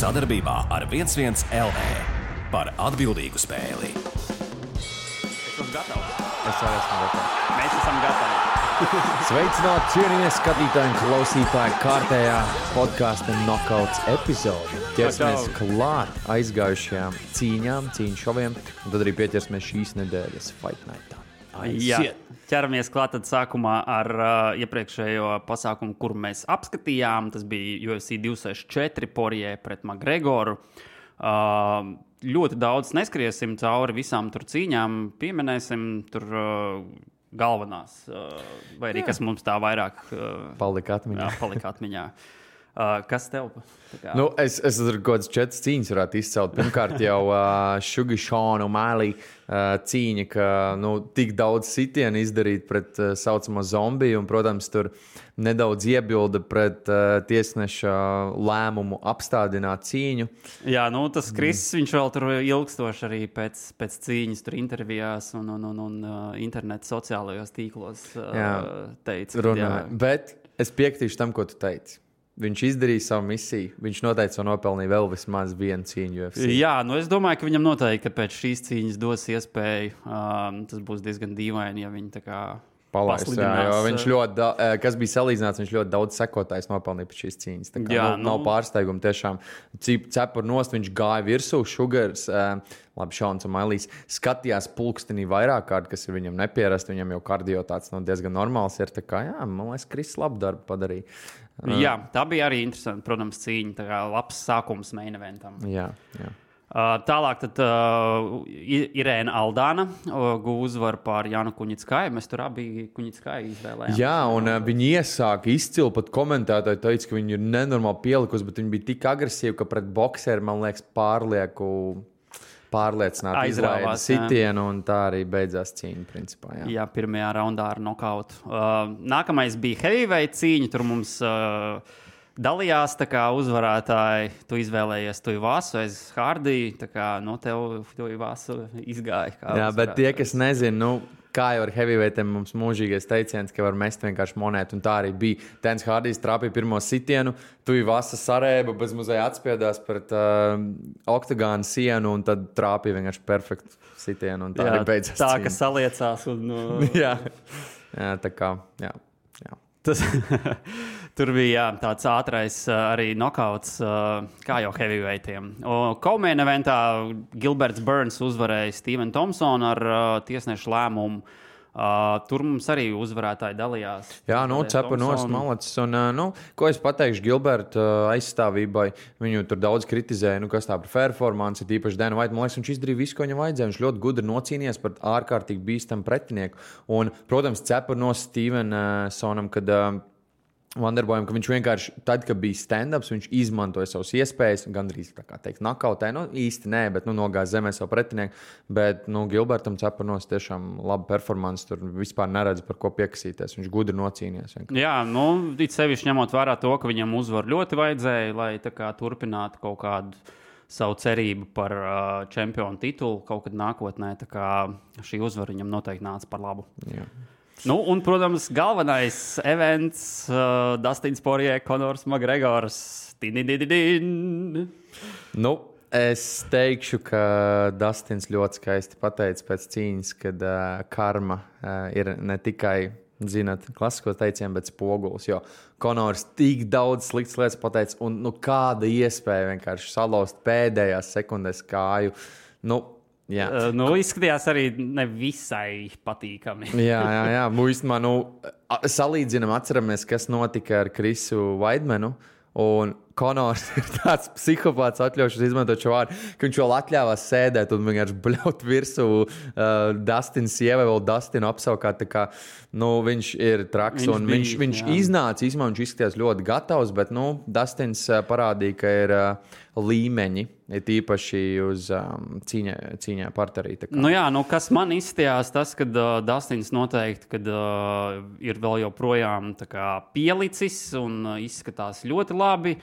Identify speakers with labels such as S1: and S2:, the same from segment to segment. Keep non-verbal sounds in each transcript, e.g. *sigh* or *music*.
S1: Sadarbībā ar 11 LV par atbildīgu spēli.
S2: Es esmu gatavs.
S3: Es arī esmu gatavs.
S2: Mēs esam gatavi. *laughs*
S3: Sveicināti, cienījamie skatītāji un klausītāji, kārtējā podkāstu nokauts epizodē. Ķersimies klāt aizgājušajām cīņām, cīņu šoviem, un tad arī pieķersimies šīs nedēļas Fight Night.
S2: Jā, ķeramies klāt sākumā ar uh, iepriekšējo pasākumu, kuru mēs apskatījām. Tas bija UFC 264 Porijē pret Magregoru. Uh, ļoti daudz neskriesim cauri visām tur cīņām, pieminēsim tur uh, galvenās, uh, vai arī kas mums tā vairāk uh,
S3: Palika atmiņā.
S2: jā, palika atmiņā. Uh, kas tev?
S3: Nu, es, es tur kaut kādas četras cīņas varētu izcelt. Pirmkārt, jau uh, Šugi Šona un Mālī uh, cīņa, ka nu, tik daudz sitienu izdarīt pret tā uh, saucamo zombiju, un, protams, tur nedaudz iebilda pret uh, tiesneša lēmumu apstādināt cīņu.
S2: Jā, nu, tas
S3: Mm.
S2: Kris, viņš vēl tur ilgstoši arī pēc, pēc cīņas, tur intervijās un, un, un, un interneta sociālajos tīklos uh,
S3: Jā.
S2: teica,
S3: Runāja. Bet es piekritīšu tam, ko tu teici. Viņš izdarīja savu misiju. Viņš noteikti savu nopelnīja vēl vismaz vienu cīņu. UFC.
S2: Jā, nu es domāju, ka viņam noteikti ka pēc šīs cīņas dos iespēju. Um, tas būs diezgan dīvaini, ja viņi
S3: Palaist, jā, jo viņš
S2: uh,
S3: ļoti, da- eh, kas bija salīdzināts, viņš ļoti daudz sekotājs nopelnīja pēc šīs cīņas. Tā kā,
S2: Jā,
S3: nu, nav
S2: nu-
S3: pārsteiguma. Tiešām cepur nost, viņš gāja virsū, Sugars, eh, labi, Šauns un Mailīs skatījās pulkstenī vairāk kārt, kas ir viņam nepierasti. Viņam jau kardio tāds nu, diezgan normāls ir. Tā kā, jā, man liekas, Kris labu darbu padarīja.
S2: Jā, tā bija arī interesanti, protams, cīņa. Tā kā labs sākums main eventam.
S3: Jā, jā.
S2: Tālāk tad, uh, Irēna Aldāna uh, guva uzvaru pār Jānu Kuņitskai. Mēs tur abi Kuņitskai izvēlējāmies.
S3: Jā, un uh, viņi iesāka izcili pat komentētāji, teica, ka viņi ir nenormāli pielikusi, bet viņi bija tik agresīvi, ka pret boxeri, man liekas, pārlieku pārliecināti
S2: Aizrāvās,
S3: sitienu, un tā arī beidzās cīņa, principā. Jā.
S2: Jā, pirmajā raundā ar nokautu. Uh, nākamais bija heavyweight cīņa. Tur mums uh, dalījās uzvarētāji. Tu izvēlējies to Ivasu, es Hārdiju. Tā kā no tev to Ivasu izgāja.
S3: Jā, bet tie,
S2: uzvarētājs.
S3: kas nezina, nu, kā jau ar heavyweightem mums mūžīgais teiciens, ka var mest vienkārši monētu, un tā arī bija. Tens Hārdijs trāpīja pirmo sitienu, tu jau vasa sarēba, bez muzeja atspiedās pret uh, oktagānu sienu, un tad trāpīja vienkārši perfektu sitienu, tā
S2: Jā,
S3: arī beidzās.
S2: tā,
S3: cīņa.
S2: ka saliecās. Un, *laughs* uh,
S3: jā. jā, tā kā, jā. jā.
S2: Tas, *laughs* tur bija jā, tāds ātrais uh, arī nokauts, uh, kā jau heavyweightiem. Kaumēna eventā Gilberts Burns uzvarēja Stevenu Thompsonu ar uh, tiesnešu lēmumu. Uh, tur mums arī uzvarētāji dalījās.
S3: Jā, nu, cepur nost malacis. Un, ā, nu, ko es pateikšu Gilberta ā, aizstāvībai? Viņu tur daudz kritizēja, nu, kas tā par performanci, tīpaši Dēna Vaita. Man liekas, viņš izdarīja visu, ko viņam vajadzēja. Viņš ļoti gudri nocīnījās par ārkārtīgi bīstamu pretinieku. Un, protams, cepur nost Stevensonam, kad ā, Vanderbojam, ka viņš vienkārši, tad, kad bija stand-ups, viņš izmantoja savas iespējas, gandrīz tā kā teikt, nakautē. Nu, īsti nē, bet nu, nogāja zemē savu pretinieku. Bet, nu, Gilbertam Cepanos tiešām laba performance. Tur vispār neredz, par ko piekasīties. Viņš gudri nocīnījās. vienkārši.
S2: Jā, nu, it sevišķi ņemot vērā to, ka viņam uzvaru ļoti vajadzēja, lai kā turpinātu kaut kādu savu cerību par uh, čempionu titulu kaut kad nākotnē. Tā kā šī uzvara viņam noteikti nāca par labu.
S3: Jā.
S2: Nu, un, protams, galvenais events uh, - Dustins Porijē, Konors. Tididididin.
S3: Nu, es teikšu, ka Dustins ļoti skaisti pateica pēc cīņas, ka uh, karma uh, ir ne tikai. Zināt, klasisko teicienu, bet spogulis. Jo Konors tik daudz sliktas lietas pateica, un nu, kāda iespēja vienkārši salauzt pēdējās sekundēs kāju. Nu, jā.
S2: Uh, nu, izskatījās arī nevisai patīkami. *laughs*
S3: Jā, jā, jā. Mūžībā, nu, salīdzinām, atceramies, kas notika ar Krisu Vaidmanu. Un Konors *laughs* ir tāds psihopāts, atļaušos izmantot šo vārdu, ka viņš vēl atļāvās sēdēt un vienkārši bļaut virsū uh, Dustina sievai, vēl Dustinu apsaukāt. Kā, nu, viņš ir traks
S2: Viņš
S3: un
S2: bija,
S3: viņš, viņš
S2: jā.
S3: iznāca, īstenībā viņš izskatījās ļoti gatavs, bet nu, Dustins uh, parādīja, ka ir uh, līmeņi, ir īpaši uz um, cīņā, cīņā tā kā.
S2: Nu, jā, nu, kas man izstījās, tas, ka uh, Dustins noteikti kad, uh, ir vēl joprojām kā pielicis un uh, izskatās ļoti labi.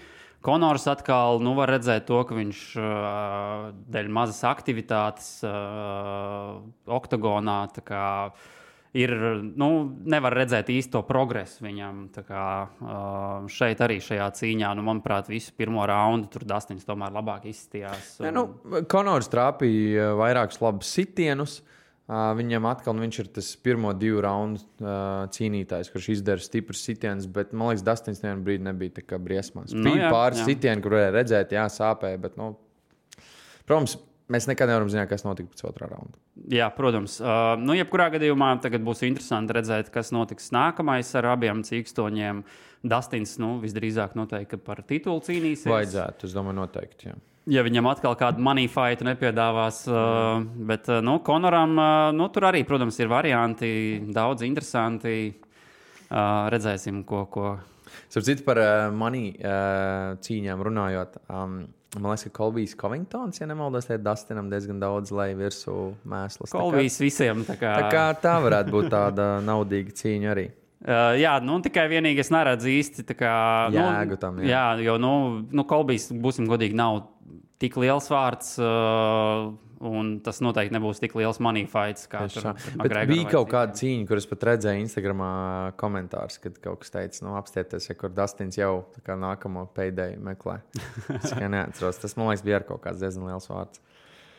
S2: Konors atkal nu, var redzēt to, ka viņš uh, dēļ mazas aktivitātes uh, oktagonā kā ir, nu, nevar redzēt īsto progresu viņam. Kā, šeit arī šajā cīņā, nu, manuprāt, visu pirmo raundu tur Dustins tomēr labāk izskatījās.
S3: Un... Ne, nu, Konors trāpīja vairākus labus sitienus. Viņam atkal nu, viņš ir tas pirmo divu raundu uh, cīnītājs, kurš izdara stiprus sitienus, bet man liekas, Dustins nevienu brīdi nebija tā kā briesmās.
S2: Nu,
S3: Bija pāris sitieni, kur redzēt, jā, sāpēja, bet, nu, protams, mēs nekad nevaram zināt, kas notika pēc otrā raunda.
S2: Jā, protams. Uh, nu, jebkurā gadījumā tagad būs interesanti redzēt, kas notiks nākamais ar abiem cīkstoņiem. Dustins nu, visdrīzāk noteikti par titulu cīnīsies.
S3: Vajadzētu, es domāju, noteikti. Jā.
S2: Ja viņam atkal kādu money fight nepiedāvās, uh, bet uh, nu, Konoram uh, nu, tur arī, protams, ir varianti, daudz interesanti. Uh, redzēsim, ko. ko...
S3: Starp citu, par uh, money uh, cīņām runājot. Um, man liekas, ka Kolbijs Covingtons, ja nemaldos, ir Dustinam diezgan daudz, lai virsū mēslas. Tā kā-
S2: visiem. Tā kā,
S3: Tā kā tā varētu būt tāda naudīga cīņa arī. *laughs*
S2: Uh, jā, nu tikai vienīgi es neredzu īsti tā kā,
S3: Jēgu
S2: nu,
S3: tam, jā.
S2: jā, jo, nu, nu Kolbijs, būsim godīgi, nav tik liels vārds, uh, un tas noteikti nebūs tik liels money fights, kā McGregoru
S3: bija
S2: vai
S3: kaut kāda cīņa, kuras pat redzēju Instagramā komentārus, kad kaut kas teica, nu, apstieties, ja kur Dustins jau nākamo pēdēju meklē. *laughs* Es tikai neatceros. Tas, man liekas, bija ar kaut kāds diezgan liels vārds.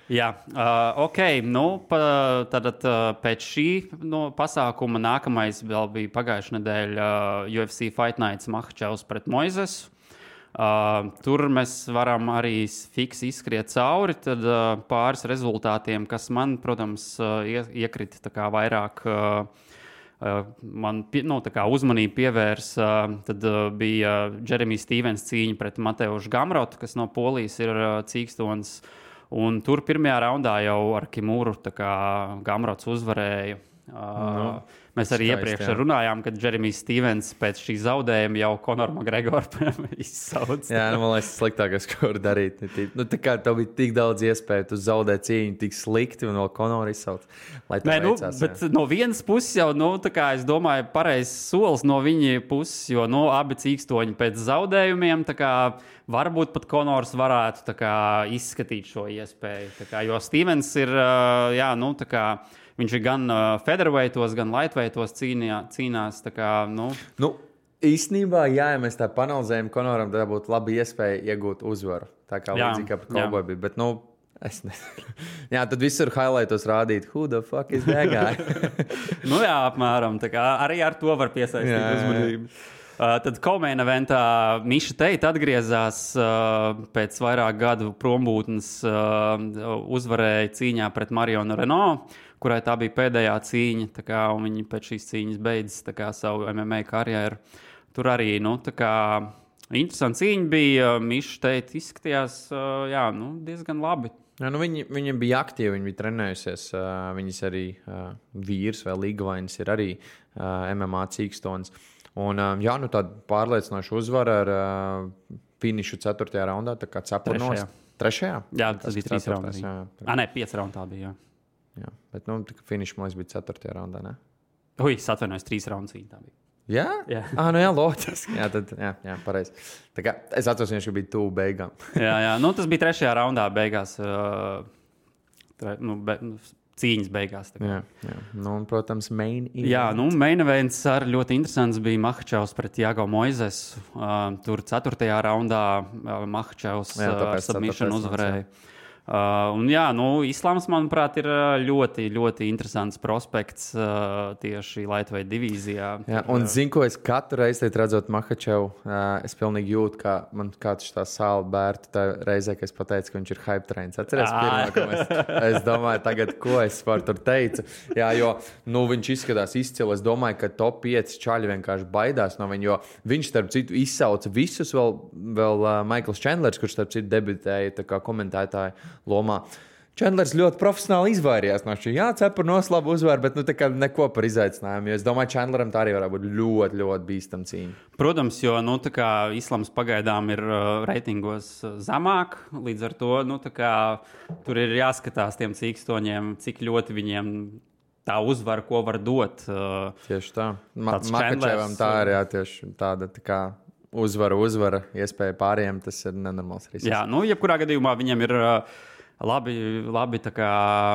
S2: Jā, uh, ok. Nu, pa, tad uh, pēc šī no, pasākuma nākamais vēl bija pagājušā nedēļa uh, UFC Fight Nights Mahčevs pret Moizes. Uh, tur mēs varam arī fiksi izskriet cauri tad, uh, pāris rezultātiem, kas man, protams, uh, ie, iekrita vairāk. Uh, man nu, uzmanību pievērsa, tad bija Jeremijs Stevens cīņa pret Mateušu Gamrotu, kas no Polijas ir cīkstons. Un tur pirmajā raundā jau ar Kimūru Gamrots uzvarēja. Uh, mēs arī
S3: skaisti,
S2: iepriekš
S3: jā.
S2: runājām, ka Jeremijs Stevens pēc šī zaudējuma jau Konoru Makgregoru *laughs* izsauca.
S3: Jā, nu, man liekas, tas sliktākais, ko var darīt. tī- Nu, tā kā tev bija tik daudz iespēju, tu zaudēji cīņu tik slikti un vēl konoru izsauc. Lai tev
S2: Nē, nu,
S3: veicās,
S2: bet
S3: jā.
S2: no vienas puses jau, nu, tā kā es domāju, pareizs solis no viņa puses, jo nu, abi cīkstoņi pēc zaudējumiem, tā kā varbūt pat Konors varētu kā, izskatīt šo iespēju. Kā, jo Stevens ir, jā, nu, tā kā. Viņš ir gan uh, featherweightos, gan lightweightos cīnījā, cīnās. Kā, nu,
S3: Nu, īstenībā, jā, ja mēs tā panalizējam, Konoram tā būtu laba iespēja iegūt uzvaru. Tā kā
S2: Jā,
S3: līdzīgi kā. Kauboju bija. Bet, nu, es nezinu. *laughs* jā, tad visur highlightos rādīt, who the fuck is that guy? *laughs*
S2: nu, jā, apmēram. arī ar to var piesaistīt
S3: Jā, jā, jā.
S2: uzmanību. Uh, tad Komēna eventā Miša Teita atgriezās uh, pēc vairāk gadu prombūtnes, uh, uzvarēja cīņā pret Marionu Renault, kurai tā bija pēdējā cīņa. Kā, viņa pēc šīs cīņas beidzas kā, savu MMA karjeru. Tur arī nu, kā, interesanti cīņa bija. Miša Teita izskatījās jā, nu, diezgan labi.
S3: Jā, nu viņi, viņa bija aktīva, viņa bija trenējusies. Uh, viņas arī uh, vīrs vai līgavainis ir arī uh, MMA cīkstons. Un, um, jā, nu tāda pārliecinoša uzvara ar uh, finišu 4. raundā, tā kā cepurnos.
S2: Trešajā.
S3: 3.
S2: Jā, tas bija trīs
S3: ceturtais,
S2: raundi.
S3: jā,
S2: nē, pieci raundi tā bija. Jā.
S3: Jā. Bet, nu, finišu man bija 4. raundā, ne?
S2: Ui, es atvainojos, trīs raundi cīņa tā bija.
S3: Jā,
S2: Jā. *laughs*
S3: Ah, nu jā, loģiski. Jā, tad, jā, jā pareizi. Es atceros, ka bija tuvu beigām. *laughs*
S2: jā, jā. Nu, tas bija trešajā raundā, beigās. Uh, tre, nu, be, nu, cīņas beigās.
S3: jā, jā. Nu, un, protams, main event.
S2: Jā, nu, main events arī ļoti interesants bija Mahčevs pret Jāgo Moizes. Uh, tur ceturtajā raundā uh, Mahčevs
S3: Jā,
S2: uh, submission uzvarēja. Uh, un, jā, nu, islāms, manuprāt, ir uh, ļoti, ļoti interesants prospekts uh, tieši Latvijas divīzijā.
S3: Jā, un zinu, ko es katru reizi redzot Makačevu. Uh, es pilnīgi jūtu, ka man kāds tā sāla bērta tā reizē, kad es pateicu, ka viņš ir hype trains. Atceries, pirmā, ko es, es domāju, tagad, ko es par tur teicu. Jā, jo nu, viņš izskatās izcili. Es domāju, ka top 5 čaļi vienkārši baidās no viņa, jo viņš, starp citu, izsauca visus vēl, vēl uh, Maikls Čendlers, kurš, starp citu, debitēja tā kā komentētāja lomā. Čendlers ļoti profesionāli izvairījās no šī. Jā, cepura noslēpa uzvaru, bet nu, neko par izaicinājumu. Es domāju, Čendleram tā arī varētu būt ļoti, ļoti bīstama cīņa.
S2: Protams, jo nu, islāms pagaidām ir uh, reitingos uh, zemāk, līdz ar to nu, kā, tur ir jāskatās tiem cīkstoņiem, cik ļoti viņiem tā uzvara, ko var dot. Uh,
S3: Tieši tā. Ma
S2: Tāds
S3: Makačevam
S2: Chandlers,
S3: tā ir jā, tieši tāda tā kā uzvara, uzvara, iespēja pārējiem. Tas ir nenormāls risks.
S2: jā, nu, jebkurā gadījumā viņam ir. Labi, labi kā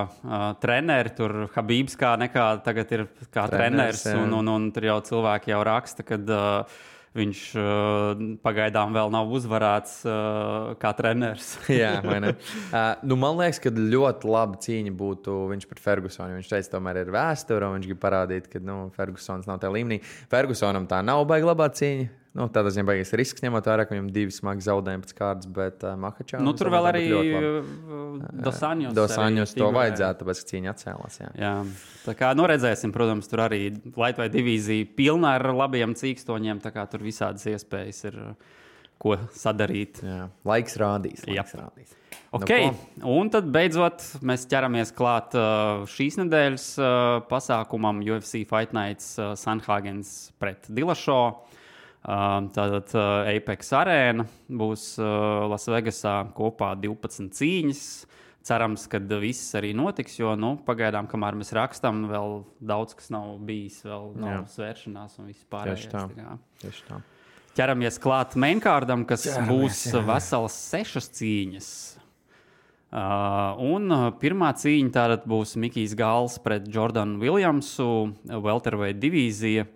S2: uh, treneri, tur Habības kā nekā tagad ir kā treneris,
S3: Treneris,
S2: un, un, un tur jau cilvēki jau raksta, ka uh, viņš uh, pagaidām vēl nav uzvarēts uh, kā treneris. *laughs*
S3: Jā, vai ne? *laughs* Uh, nu, man liekas, ka ļoti laba cīņa būtu viņš pret Fergusonu. Viņš teica, tomēr ir vēsture, un viņš grib parādīt, ka nu, Fergusons nav tajā līmenī. Fergusonam tā nav baigta labā cīņa. Nu, tādā ziņā baigies risks, ņemot vērā, ka viņam divi smagi zaudējumi pēc kārtas, bet uh, Makačā.
S2: nu, tur vēl arī Dosaņos.
S3: Dosaņos to vajadzētu, tāpēc ka cīņa atcēlās. Jā.
S2: Jā, tā kā nu, redzēsim, protams, tur arī Latvijas divīzija pilna ar labiem cīkstoņiem. Tā kā tur visādas iespējas ir, ko sadarīt.
S3: Jā. Laiks rādīs.
S2: Jā.
S3: Laiks rādīs.
S2: Okay.
S3: Nu,
S2: un tad beidzot mēs ķeramies klāt šīs nedēļas pasākumam UFC Fight Nights Sanhagens pret Dilašo. Uh, Tātad uh, Apex arēna būs uh, Lasvegasā kopā 12 cīņas. Cerams, ka viss arī notiks, jo nu, pagaidām, kamēr mēs rakstām, vēl daudz kas nav bijis, vēl nav
S3: Jā.
S2: svēršanās un viss pārējais.
S3: Tieši tā.
S2: kā.
S3: Tieši tā.
S2: Ķeramies klāt mainkārdam, kas
S3: Ķeramies,
S2: būs
S3: jā.
S2: veselas sešas cīņas. Uh, un uh, pirmā cīņa tātad būs Mikls Gāls pret Jordanu Williamsu, Welterweight divīzija.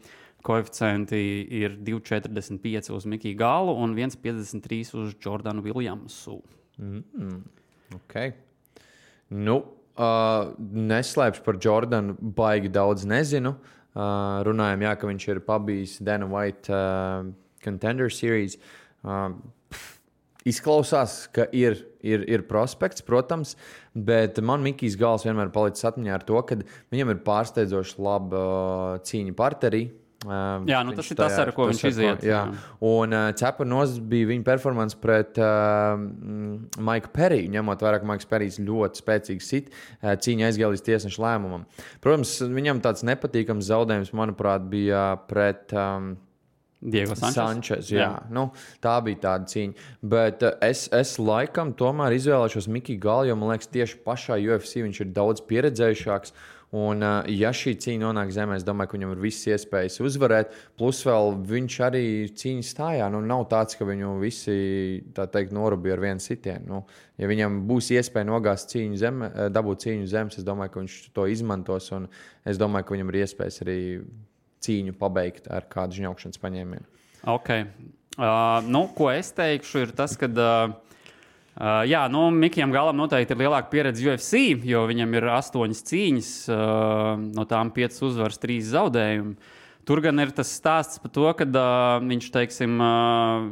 S2: Koeficienti ir 2,45 uz Miklu Gālu un 1,53 uz Jordanu Williamsu.
S3: Okay. Nu, uh, neslēpšu par Jordanu, baigi daudz nezinu. Uh, runājam, jā, ka viņš ir pabijis Dana White uh, Contender Series. Uh, pff, Izklausās, ka ir, ir, ir prospekts, protams, bet man Mikls Gals vienmēr palicis atmiņā ar to, ka viņam ir pārsteidzoši laba cīņa parterī. Uh,
S2: Jā, nu tas ir tas, ar ko viņš iziet,
S3: Jā.
S2: jā.
S3: Un uh, Cepurnos bija viņa performance pret uh, Maiku Periju, ņemot vērā, ka Maiks Perijs ļoti spēcīgi sit uh, cīņā aizgāja līdz tiesneša lēmumam. Protams, viņam tāds nepatīkams zaudējums, manuprāt, bija pret. Um,
S2: Diego Sančes.
S3: Sančes, jā. Jā. Nu, tā bija tāda cīņa. Bet uh, es, es laikam tomēr izvēlēšos Mikiju Galu, jo man liekas, tieši pašā UFC viņš ir daudz pieredzējušāks. Un, ja šī cīņa nonāk zemē, es domāju, ka viņam ir visas iespējas uzvarēt. Plus, vēl viņš arī cīņas stājā. Nu, nav tāds, ka viņu visi teikt, norūpīja ar vienu sitienu. Nu, ja viņam būs iespēja nogāzt cīņu zeme, eh, dabūt cīņu zemes, es domāju, ka viņš to izmantos. Un es domāju, ka viņam ir iespējas arī cīņu pabeigt ar kādu žņaukšanas paņēmienu.
S2: Okay. Uh, nu, ko es teikšu, ir tas, ka. Uh, uh, jā, nu, Mikam Galam noteikti ir lielāka pieredze UFC, jo viņam ir astoņas cīņas, uh, no tām piecas uzvaras, trīs zaudējumi. Tur gan ir tas stāsts par to, ka uh, viņš, teiksim, uh,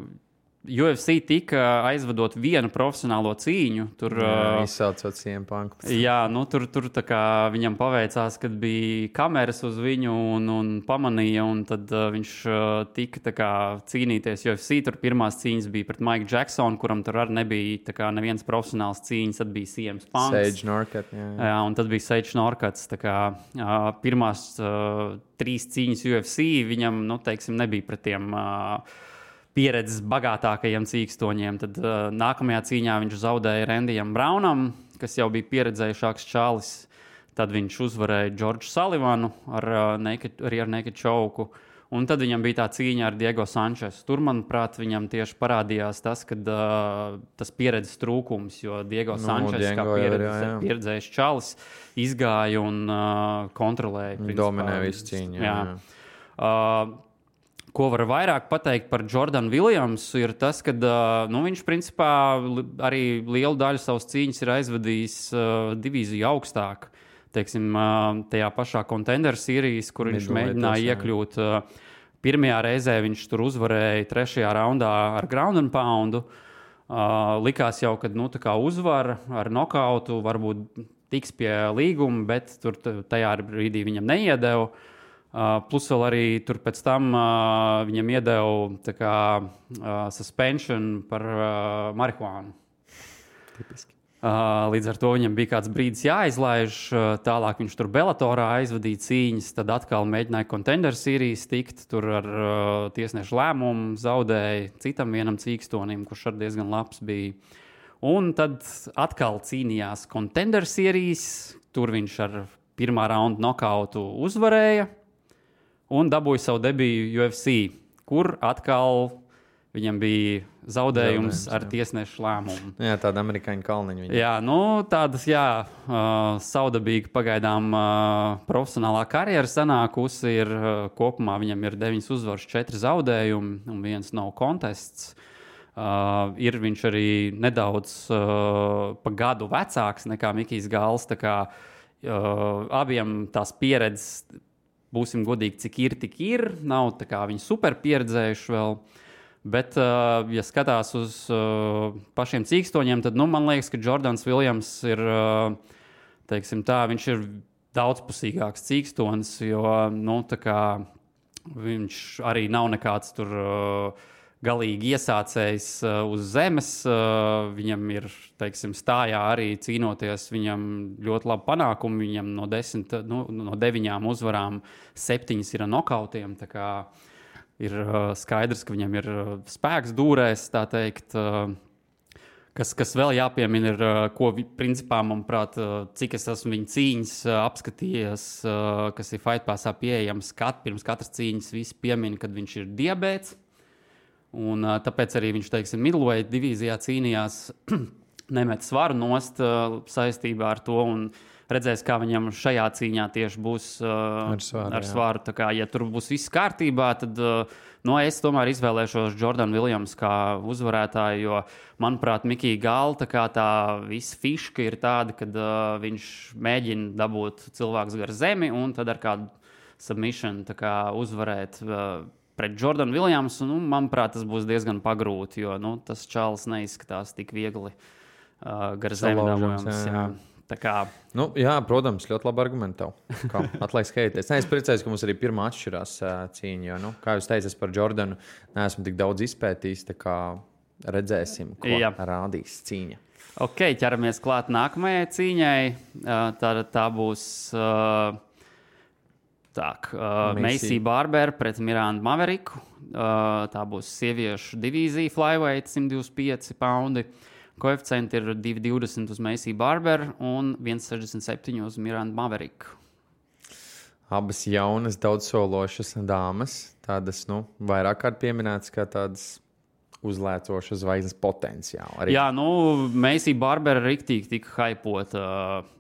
S2: UFC tika aizvedot vienu profesionālo cīņu. Tur,
S3: Izsaucot Siempanku.
S2: Jā, nu, tur, tur viņam paveicās, kad bija kameras uz viņu un, un pamanīja, un tad uh, viņš uh, tika kā, cīnīties. Jo FC tur pirmās cīņas bija pret Maiku Jacksonu, kuram tur arī nebija kā, neviens profesionāls cīņas, tad bija Siems Punks.
S3: Sage Norkat. Jā, jā.
S2: Jā, un tad bija Seičs Norkats. Kā, uh, pirmās uh, trīs cīņas UFC viņam nu, teiksim, nebija pret tiem uh, pieredzes bagātākajiem cīkstoņiem. Tad uh, nākamajā cīņā viņš zaudēja Randijam Braunam, kas jau bija pieredzējušāks čalis. Tad viņš uzvarēja Džordžu Salivanu ar, uh, Naked Čauku. Un tad viņam bija tā cīņa ar Diego Sančesu. Tur, manuprāt, viņam tieši parādījās tas, ka uh, tas pieredzes trūkums, jo Diego
S3: Nu,
S2: Sančes, kā
S3: Diego jau ir,
S2: pieredzes,
S3: jā, jā.
S2: pieredzējis čalis, izgāja un uh, kontrolēja.
S3: Viņš
S2: principā,
S3: dominē visu cīņu, jā,
S2: Jā.
S3: jā.
S2: Uh, Ko var vairāk pateikt par Jordanu Viljamsu, ir tas, ka nu, viņš principā arī lielu daļu savas cīņas ir aizvadījis uh, divīziju augstāk. Teiksim, uh, tajā pašā contender sērijas, kur viņš
S3: Midweightos,
S2: mēģināja
S3: jā.
S2: iekļūt. Uh, pirmajā reizē viņš tur uzvarēja, trešajā raundā ar ground and poundu. Uh, likās jau, ka nu, uzvara ar nokautu, varbūt tiks pie līguma, bet tur tajā brīdī viņam neiedeva. Uh, plus vēl arī tur pēc tam uh, viņam iedeva kā, uh, suspension par uh, marihuānu. Uh, līdz ar to viņam bija kāds brīdis jāizlaiž. Uh, tālāk viņš tur Bellatorā aizvadīja cīņas, tad atkal mēģināja contender sērijas tikt. Tur ar uh, tiesnešu lēmumu zaudēja citam vienam cīkstonim, kurš arī diezgan labs bija. Un tad atkal cīnījās contender sērijas. Tur viņš ar pirmā raunda nokautu uzvarēja un dabūja savu debiju UFC, kur atkal Viņam bija zaudējums
S3: Zaudējums,
S2: ar
S3: jā.
S2: tiesnešu lēmumu.
S3: Jā, tāda amerikāņu kalniņa. viņa.
S2: Jā, nu, tādas, jā, uh, saudabīga pagaidām uh, profesionālā karjera sanākusi. Ir, uh, kopumā viņam ir 9 uzvaras, 4 zaudējumi un viens nav kontests. Uh, ir viņš arī nedaudz uh, pa gadu vecāks nekā Mikls Gals. tā Kā, uh, abiem tās pieredzes, būsim godīgi, cik ir, tik ir. Nav tā kā viņi super pieredzējuši vēl. Bet, uh, ja skatās uz uh, pašiem cīkstoņiem, tad nu, man liekas, ka Jordans Viljams ir, uh, teiksim tā, viņš ir daudzpusīgāks cīkstonis, jo nu, kā viņš arī nav nekāds tur. Uh, Galīgi iesācējis uh, uz zemes. Uh, viņam ir, teiksim, stājā arī cīnoties. Viņam ļoti labi panākumi. Viņam no, desmit, nu, no deviņām uzvarām septiņas ir nokautiem. Ir uh, skaidrs, ka viņam ir spēks dūrēs, tā teikt. Kas, kas vēl jāpiemina, ir, ko, principā, manuprāt, cik es esmu viņa cīņas apskatījies, kas ir Fightpāsā pieejams. Kat, pirms katras cīņas visi piemina, kad viņš ir diabetes. Un, tāpēc arī viņš, teiksim, middleweight divīzijā cīnījās, *clears throat* nemet svaru nost saistībā ar to. Un redzēs, kā viņam šajā cīņā tieši būs uh,
S3: Ar svaru,
S2: Ar. Tā Kā, ja tur būs viss kārtībā, tad uh, no, es tomēr izvēlēšos Jordanu Viljams kā uzvarētāju. Jo, manuprāt, Mikija Gala tā, kā tā visa fiška ir tāda, ka uh, viņš mēģina dabūt cilvēku gar zemi un tad ar kādu submission tā kā, uzvarēt. Uh, Pret Jordanu Viljamsu, nu, manuprāt, tas būs diezgan pagrūti, jo nu, tas čāls neizskatās tik viegli uh, gar zemi dabūjams. kā
S3: Nu, jā, protams, ļoti labi argumentē. Skatīties. Nē, es priecājos, ka mums arī pirmā atšķirās uh, cīņa. Jo, nu, kā jūs teicāt par Jordanu, neesmu tik daudz izpētījis. Redzēsim, ko
S2: Jā.
S3: rādīs cīņa.
S2: Ok, ķeramies klāt nākamajai cīņai. Uh, tā, tā būs uh, tā, uh,
S3: Macy.
S2: Meisija Bārbera pret Mirandu Maveriku. Uh, tā būs sieviešu divīzija, flyweight 125 poundi. Koeficienti ir 2,20 uz Meisiju Bārberu un 1,67 uz Mirandu Maveriku.
S3: Abas jaunas, daudzsološas dāmas, tādas nu, vairāk kārt pieminētas kā tādas uzlēcošas zvaigznes potenciāli. Arī
S2: Jā, nu, Meisija Bārbera rīktīgi tika hypota,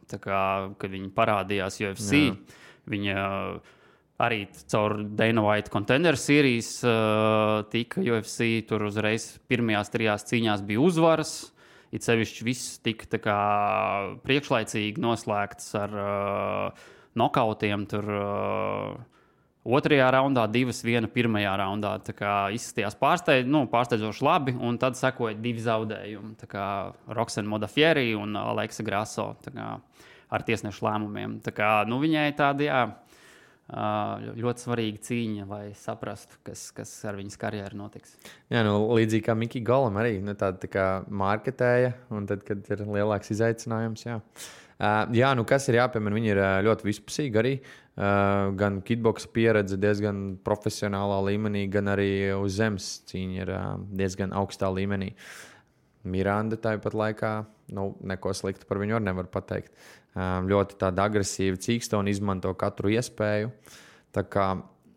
S2: kā, kad viņa parādījās UFC.
S3: Jā.
S2: Viņa arī caur Dana White contender series uh, tika UFC. Tur uzreiz pirmajās trijās cīņās bija uzvaras. It sevišķi viss tika kā priekšlaicīgi noslēgts ar uh, nokautiem. Tur, uh, Otrajā raundā divas, viena pirmajā raundā. Tā kā izskatījās pārsteidz, nu, pārsteidzoši labi, un tad sekoja divi zaudējumi. Tā kā Roksana Modafieri un Aleksa Graso kā ar tiesnešu lēmumiem. Tā kā, nu, viņai tāda, jā, ļoti svarīga cīņa, lai saprastu, kas, kas ar viņas karjeru notiks.
S3: Jā, nu, līdzīgi kā Mikls Galam arī nu, tāda tā kā marketēja, un tad, kad ir lielāks izaicinājums, jā. Uh, jā, nu kas ir jāpiemina, viņi ir ļoti vispusīgi arī. Uh, gan kitboxa pieredze diezgan profesionālā līmenī, gan arī uz zemes cīņa ir uh, diezgan augstā līmenī. Miranda tāpat laikā, nu, neko sliktu par viņu arī nevar pateikt. Ļoti tāda agresīva cīksta un izmanto katru iespēju.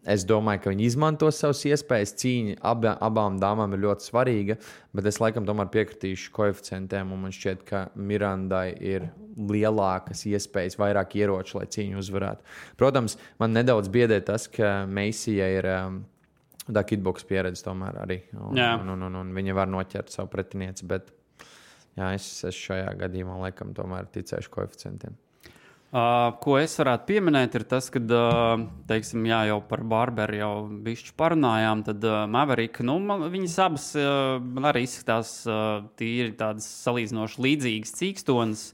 S3: Es domāju, ka viņi izmanto savas iespējas. Cīņa abā, abām dāmām ir ļoti svarīga, bet es laikam tomēr piekritīšu koeficientiem. Man šķiet, ka Mirandai ir lielākas iespējas, vairāk ieroču, lai cīņu uzvarētu. Protams, man nedaudz biedē tas, ka Meisija ir. Um, Tā kitboks pieredze tomēr arī. Un, un, un, un, un viņa var noķert savu pretinieci. Bet jā, es, es šajā gadījumā laikam tomēr ticēšu koeficientiem.
S2: Uh, ko es varētu pieminēt, ir tas, ka, uh, teiksim, jā, jau par Barberu jau bišķi parunājām, tad uh, Maverika, nu, man, viņas abas uh, man arī izskatās uh, tīri tādas salīdzinoši līdzīgas cīkstonas.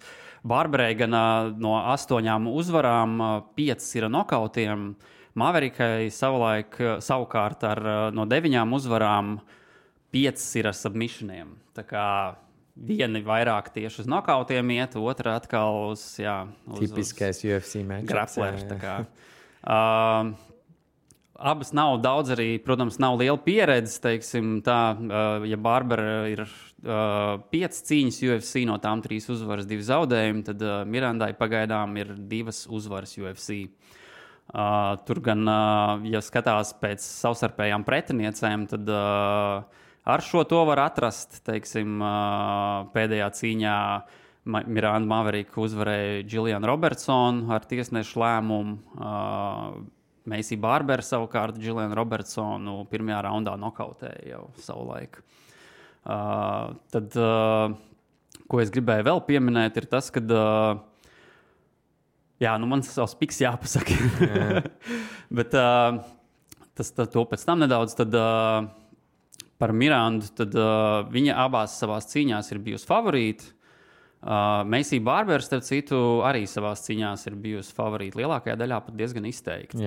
S2: Barberai gan uh, no astoņām uzvarām, uh, piecas ir nokautiem. Maverikai savulaik, uh, savukārt ar uh, no deviņām uzvarām, piecas ir ar submissioniem. Tā kā viena vairāk tieši uz nokautiem iet, otra atkal uz, jā, uz, uz
S3: Tipiskais UFC jā,
S2: tā
S3: jā.
S2: kā. Uh, Abas nav daudz, arī, protams, nav liela pieredze. Teiksim, tā, uh, ja Bārbara ir uh, piecas cīņas UFC, no tām trīs uzvaras, divi zaudējumi, tad uh, Mirandai pagaidām ir divas uzvaras UFC. Uh, tur gan, uh, ja skatās pēc savstarpējām pretiniecēm, tad uh, ar šo to var atrast, teiksim, pēdējā cīņā. Miranda Maverika uzvarēja Julianu Robertsonu ar tiesnešu lēmumu. Meisija Bārbera savukārt Julianu Robertsonu pirmajā raundā nokautēja jau savu laiku. Uh, tad, uh, ko es gribēju vēl pieminēt, ir tas, ka. Uh, jā, nu man savs piks jāpasaka. Jā. *laughs* Bet uh, tas tā, to pēc tam nedaudz. Tad, uh, par Mirandu, tad uh, viņa abās savās cīņās ir bijusi favorīta. Uh, Meisija Bārbera, starp citu, arī savā cīņā ir bijusi favorīta. Lielākajā daļā pat diezgan izteikti.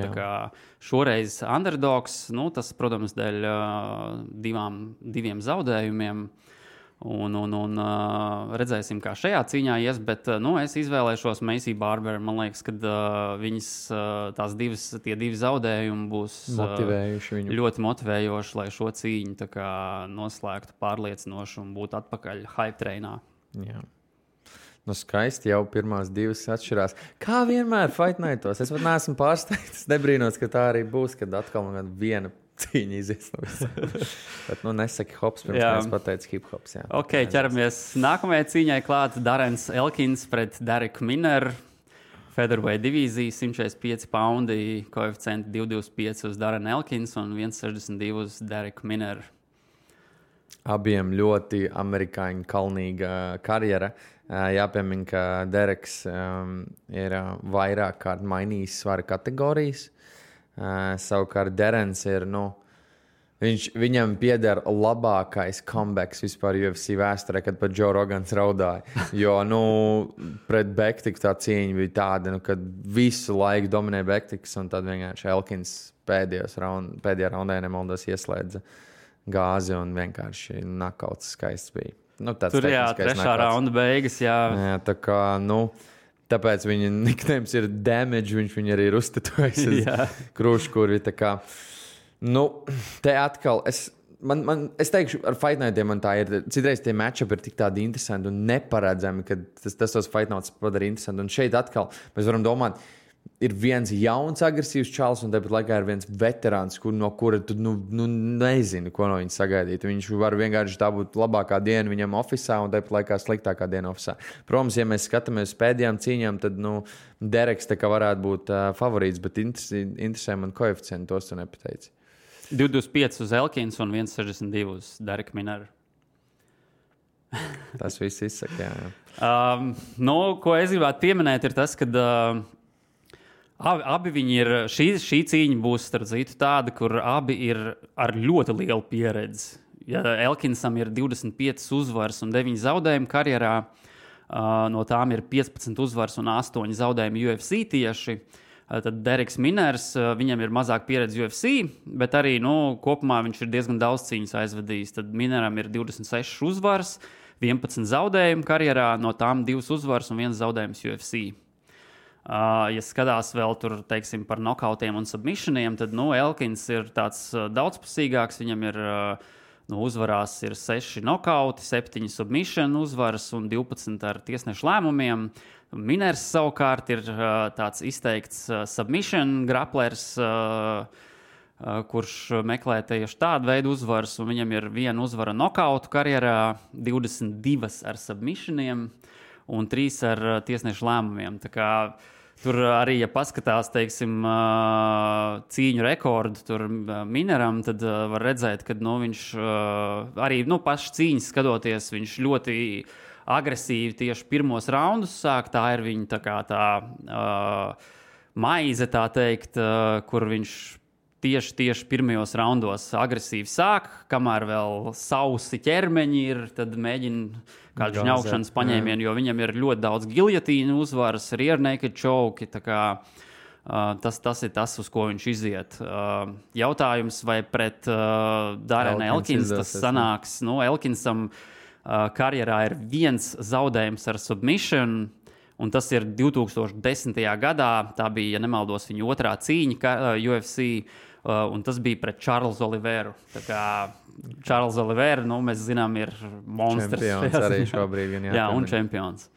S2: Šoreiz underdogs, nu, tas, protams, dēļ uh, divām, diviem zaudējumiem. Un, un, un uh, redzēsim, kā šajā cīņā ies. Bet uh, nu, es izvēlēšos Meisiju Bārberu. Man liekas, ka uh, viņas tās divas, tie divi zaudējumi būs ļoti motivējoši, lai šo cīņu kā, noslēgtu pārliecinoši un būtu atpakaļ hype treinā.
S3: Jā. Nu, skaisti jau pirmās divas atšķirās. Kā vienmēr Fight Nightos. Es pat neesmu pārsteigts. Nebrīnos, ka tā arī būs, kad atkal man viena cīņa izies no visām. *laughs* Bet, nu, nesaki hops, pirms jā. es pateicu hip hops. Jā.
S2: Ok, ķeramies nākamajai cīņai klāt. Darens Elkins pret Dereku Mineru. Featherweight divīzija 145 poundi, koeficienti 225 uz Darenu Elkins un 162 uz Dereku Mineru.
S3: Abiem ļoti amerikāņu kalnīga karjera. Jāpiemina, ka Dereks um, ir vairāk kārt mainījis svara kategorijas. Uh, savukārt Derens ir. Nu, Viņš, viņam pieder labākais comebacks vispār UFC vēsturē, kad pat Džo Rogans raudāja. Jo, nu, pret Bektiku tā cīņa bija tāda, nu, ka visu laiku dominē Bektiks, un tad vienkārši Elkins raund, pēdējā raundā, nemaldos, ieslēdza gāzi un vienkārši nakauts skaists bija. Nu,
S2: Tur jā, trešā nakauts. raunda beigas. Jā.
S3: Jā, tā kā, nu, tāpēc viņa *laughs* niknēms ir damage, viņš viņu arī ir uztetujis *laughs* uz. Kā, nu, te atkal es. Man, man, es teikšu, ar fightnētiem man tā ir. Citreiz tie matčupi ir tik tādi interesanti un neparedzami, ka tas, tas tos fightnētus padara interesanti. Un šeit atkal mēs varam domāt, ka ir viens jauns, agresīvs čels, un tāpat laikā ir viens veterāns, kur, no kura tu nu, nu, nezini, ko no viņa sagaidīt. Viņš var vienkārši tā būt labākā diena viņam oficiālā, un tāpat laikā sliktākā diena oficiālā. Protams, ja mēs skatāmies uz pēdējām cīņām, tad nu, Dereks varētu būt uh, favorīts, bet interesē, interesē man koeficienti, tos tu nepateici.
S2: 25 uz Elkins un 1,62 uz Dereka Mineru.
S3: tas viss izsaka. Jā, jā. *laughs*
S2: Um, nu, ko es gribētu pieminēt, ir tas, ka uh, Abi, abi viņi ir. Šī, šī cīņa būs citu, tāda, kur abi ir ar ļoti lielu pieredzi. Ja Elkinsam ir 25 uzvaras un 9 zaudējumi karjerā, uh, no tām ir 15 uzvaras un 8 zaudējumi UFC tieši. Uh, tad Deriks Minērs, uh, viņam ir mazāk pieredze UFC, bet arī nu, kopumā viņš ir diezgan daudz cīņas aizvadījis. Tad Minēram ir 26 uzvaras, 11 zaudējumi karjerā, no tām 2 uzvaras un 1 zaudējums UFC. Uh, ja skatās vēl tur, teiksim, par nokautiem un submissioniem, tad nu, Elkins ir tāds uh, daudzpusīgāks. Viņam ir uh, nu, uzvarās ir 6 nokauti, 7 submission uzvaras un 12 ar tiesnešu lēmumiem. Minērs savukārt ir uh, tāds izteikts uh, submission graplers. Uh, kurš meklē tieši tādu veidu uzvaras, un viņam ir viena uzvara nokautu karjerā, 22 ar submissioniem un 3 ar tiesnešu lēmumiem. Tā kā uh, Tur arī, ja paskatās, teiksim, cīņu rekordu tur mineram, tad var redzēt, ka nu, viņš arī nu, pašas cīņas skatoties, viņš ļoti agresīvi tieši pirmos raundus sāk. Tā ir viņa tā, kā, tā uh, maize, tā teikt, uh, kur viņš tieši, tieši pirmajos raundos agresīvi sāk, kamēr vēl sausi ķermeņi ir, tad mēģina kādu žņaukšanas paņēmienu, jo viņam ir ļoti daudz giljotīnu uzvaras, riernēka čauki. Uh, tas, tas ir tas, uz ko viņš iziet. Uh, jautājums, vai pret uh, Dārēnu Elkins tas sanāks? Nu, Elkinsam uh, karjerā ir viens zaudējums ar submission, un tas ir 2010. gadā. Tā bija, ja nemaldos, viņa otrā cīņa UFC. Uh, un tas bija pret Čārlzu Oliveru. Čārls Olivera, nu, mēs zinām, ir monstrs.
S3: Čempions *laughs* arī šobrīd. Jā,
S2: jā un čempions.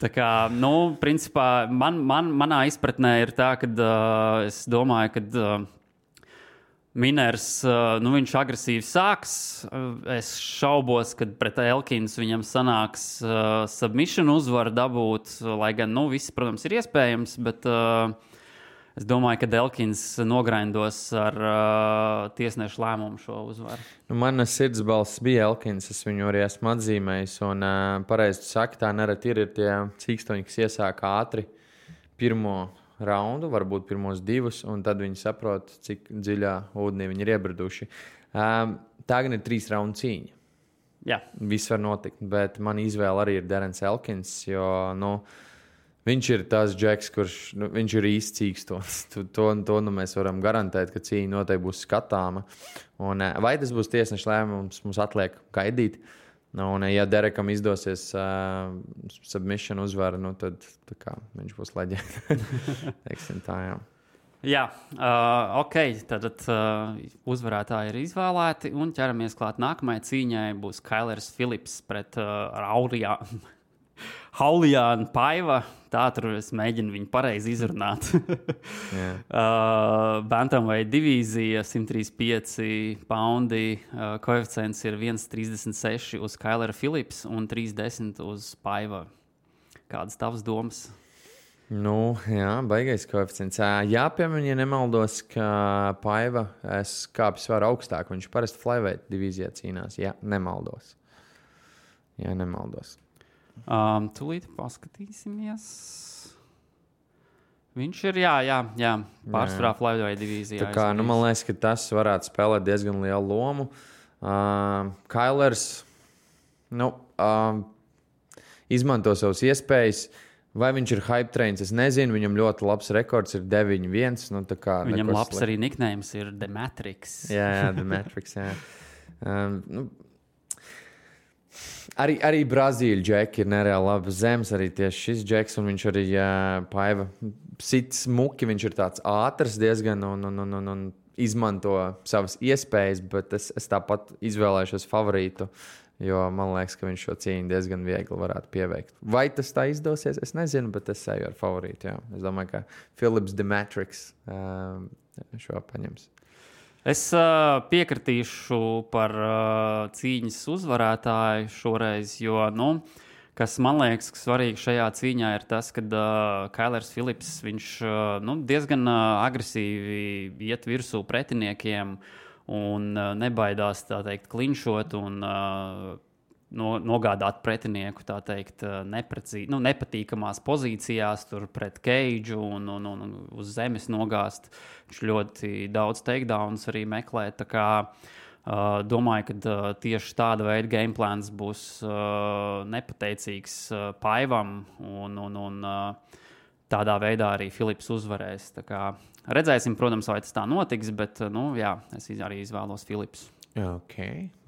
S2: Tā kā, nu, principā, man, man, manā izpratnē ir tā, ka uh, es domāju, ka uh, Minērs, nu, viņš agresīvi sāks. Es šaubos, ka pret Elkins viņam sanāks uh, submission uzvaru dabūt, lai gan, nu, viss, protams, ir iespējams, bet uh, es domāju, ka Elkins nogrindos ar uh, tiesnešu lēmumu šo uzvaru.
S3: Nu, Mana sirdsbalss bija Elkins, es viņu arī esmu atzīmējis, un uh, pareizi saka, tā nereti ir, ir tie cīkstoņi, kas iesāk ātri pirmo raundu, varbūt pirmos divus, un tad viņi saprot, cik dziļā ūdenī viņi ir iebriduši. Um, tā gan ir trīs raundu cīņa.
S2: Jā,
S3: Viss var notikt, bet man izvēle arī ir Derens Elkins, jo nu, viņš ir tas džeks, kurš nu, viņš ir īsts cīkstons. To, to, to nu, mēs varam garantēt, ka cīņa noteikti būs skatāma. Un, eh, vai tas būs tiesneša lēmums, mums atliek gaidīt. Nu, un, ja Derekam izdosies uh, submission uzvara, nu, tad kā, viņš būs leģenda. *laughs* Jā.
S2: Uh, ok. Tad uh, uzvarētāji ir izvēlēti un ķeramies klāt nākamajai cīņai. Būs Kailers Philips pret uh, Aurijānu. Haulijānu Paiva. Tā tur es mēģinu viņu pareizi izrunāt. *laughs*
S3: Jā.
S2: uh, Bantamweight divīzija 135 poundi. Uh, koeficients ir 1,36 uz Kailera Philips un 3,10 uz Paiva. Kādas tavas domas?
S3: Nu, jā, baigais koeficients. Ā, Jāpiemina, ja nemaldos, ka Paiva kāpj svaru augstāk. Viņš parasti flyweight divīzijā cīnās. Jā, nemaldos. Jā, nemaldos.
S2: Um, tūlīt paskatīsimies. Viņš ir, jā, jā, jā pārsvarā flyweight divīzijā.
S3: Tā kā, nu, man liekas, ka tas varētu spēlēt diezgan lielu lomu. Uh, Kailers nu, uh, izmanto savas iespējas. Vai viņš ir hype trains? Es nezinu. Viņam ļoti labs rekords ir 9-1. Nu, kā
S2: Viņam labs
S3: sliktu.
S2: arī niknējums ir The Matrix.
S3: Jā, jā, The Matrix. Jā. *laughs* Um, nu, arī, arī Brazīļu džeki ir nereāli labi zemes. Arī tieši šis džeks, un viņš arī uh, paiva sits muki. Viņš ir tāds ātrs diezgan un, un, un, un, un izmanto savas iespējas, bet es, es tāpat izvēlēšos favorītu. Jo man liekas, ka viņš šo cīņu diezgan viegli varētu pieveikt. Vai tas tā izdosies? Es nezinu, bet es eju ar favorītu. Jā. Es domāju, ka Philips The Matrix um, šo paņems.
S2: Es uh, piekritīšu par uh, cīņas uzvarētāju šoreiz, jo, nu, kas man liekas ka svarīgi šajā cīņā, ir tas, ka uh, Kailers Philips viņš, uh, nu, diezgan uh, agresīvi iet virsū pretiniekiem un uh, nebaidās tā teikt, klinšot un uh, no, nogādāt pretinieku teikt, uh, neprecī, nu, nepatīkamās pozīcijās, tur pret keidžu un, un, un, uz zemes nogāzt. Viņš ļoti daudz takedowns arī meklē. kā, Uh, domāju, ka uh, tieši tāda veida game plāns būs uh, nepateicīgs uh, Paivam, un, un, un uh, tādā veidā arī Filips uzvarēs. Kā Redzēsim, protams, vai tas tā notiks, bet uh, nu, jā, es arī izvēlos Filips.
S3: Ok,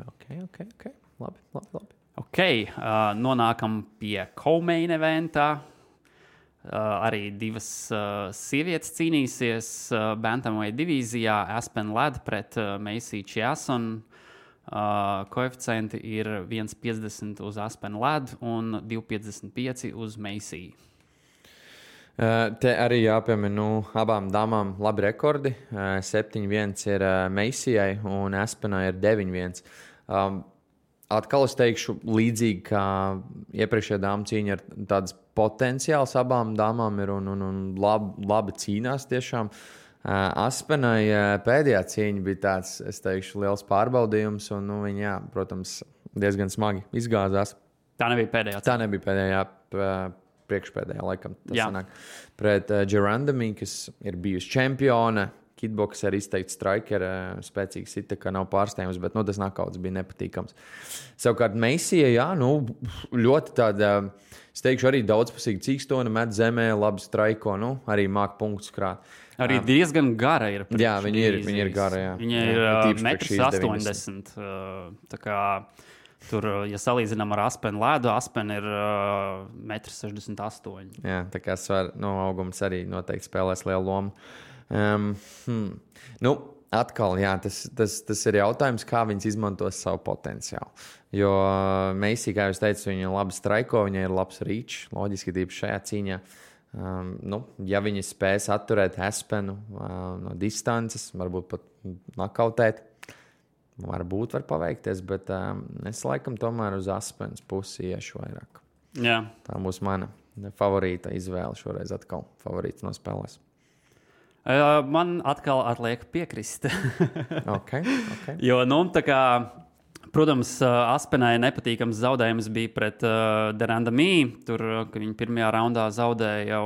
S3: ok, ok. okay. Labi, labi. labi.
S2: Ok, uh, nonākam pie Komeina eventā. Uh, arī divas uh, sievietes cīnīsies uh, Bantamweight divīzijā. Aspen Led pret uh, Meisiju Čiasonu. Uh, koeficienti ir 1,50 uz Aspen Led un 2,55 uz Meisiju.
S3: Uh, te arī jāpiemina, nu, abām dāmām labi rekordi. Uh, 7-1 ir uh, Meisijai un Aspenai ir 9-1. Um, atkal es teikšu, līdzīgi kā iepriekšējā dāmas cīņa, ir tāds potenciāls abām dāmām ir un, un, un labi, labi cīnās tiešām. Aspenai pēdējā cīņa bija tāds, es teikšu, liels pārbaudījums, un nu, viņa, jā, protams, diezgan smagi izgāzās.
S2: Tā nebija pēdējā
S3: Tā nebija pēdējā, priekšpēdējā, laikam, tas sanāk. Pret uh, Gerandami, kas ir bijusi čempione. Kitboks arī izteikti strikeri, spēcīgs it kā nav pārsteigums, bet nu, tas nakauts bija nepatīkams. Savukārt Meisija, jā, nu, ļoti tāda, es teikšu, arī daudzpusīga cīkstona, met zemē, labi straiko, nu, arī māk punktus krāt.
S2: Arī diezgan gara ir.
S3: Jā, viņa ir- viņa ir gara, jā.
S2: Viņa ir uh,
S3: tīpaši priekš šīs
S2: 1,80 m. Tur, ja salīdzinām ar Aspenu lēdu, Aspena ir uh, 1,68 m.
S3: Jā, tā kā svar, nu, augums arī noteikti spēlēs lielu lomu. Um, hmm. nu, atkal, jā, tas, tas, tas ir jautājums, kā viņas izmantos savu potenciālu. Jo Meisija, kā jau teicu, viņa ir labi straiko, viņai ir labs rīčs, loģiski, tīpaši šajā cīņā. Um, nu, ja viņi spēs atturēt Espenu uh, no distances, varbūt pat nakautēt, varbūt var paveikties, bet um, es laikam tomēr uz Aspenas pusi iešu vairāk.
S2: Jā.
S3: Tā būs mana favorīta izvēle šoreiz atkal. Favorīts no spēlēs.
S2: Uh, man atkal atliek piekrist. *laughs*
S3: okay, okay.
S2: Jo, nu, kā Protams, Aspenai nepatīkams zaudējums bija pret uh, Deranda Mī. Tur, viņi pirmajā raundā zaudēja jau.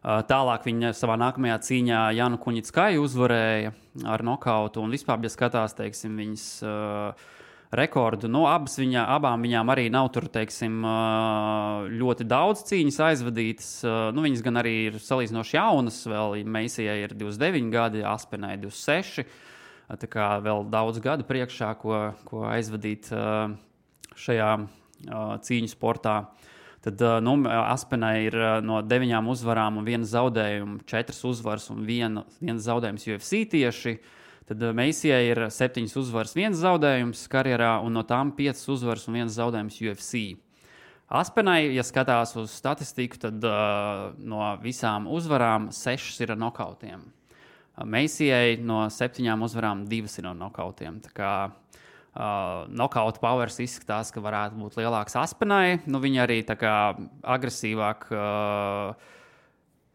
S2: Uh, tālāk viņa savā nākamajā cīņā Janu Kuņitskai uzvarēja ar nokautu. Un vispār, ja skatās, teiksim, viņas uh, rekordu, nu, abas viņa, abām viņām arī nav tur, teiksim, uh, ļoti daudz cīņas aizvadītas. Uh, nu, viņas gan arī ir salīdzinoši jaunas, vēl Meisijai ir 29 gadi, Aspenai 26 tā kā vēl daudz gadu priekšā, ko, ko aizvadīt šajā cīņu sportā. Tad nu, Aspenai ir no deviņām uzvarām un viena zaudējuma, četras uzvaras un viena, viens zaudējums UFC tieši. Tad Meisijai ir septiņas uzvaras, viens zaudējums karjerā, un no tām piecas uzvaras un viens zaudējums UFC. Aspenai, ja skatās uz statistiku, tad uh, no visām uzvarām sešas ir ar nokautiem. Meisijai no septiņām uzvarām divas ir no nokautiem. Tā kā uh, nokauta powers izskatās, ka varētu būt lielāks aspenai. Nu, viņa arī agresīvāk. Uh,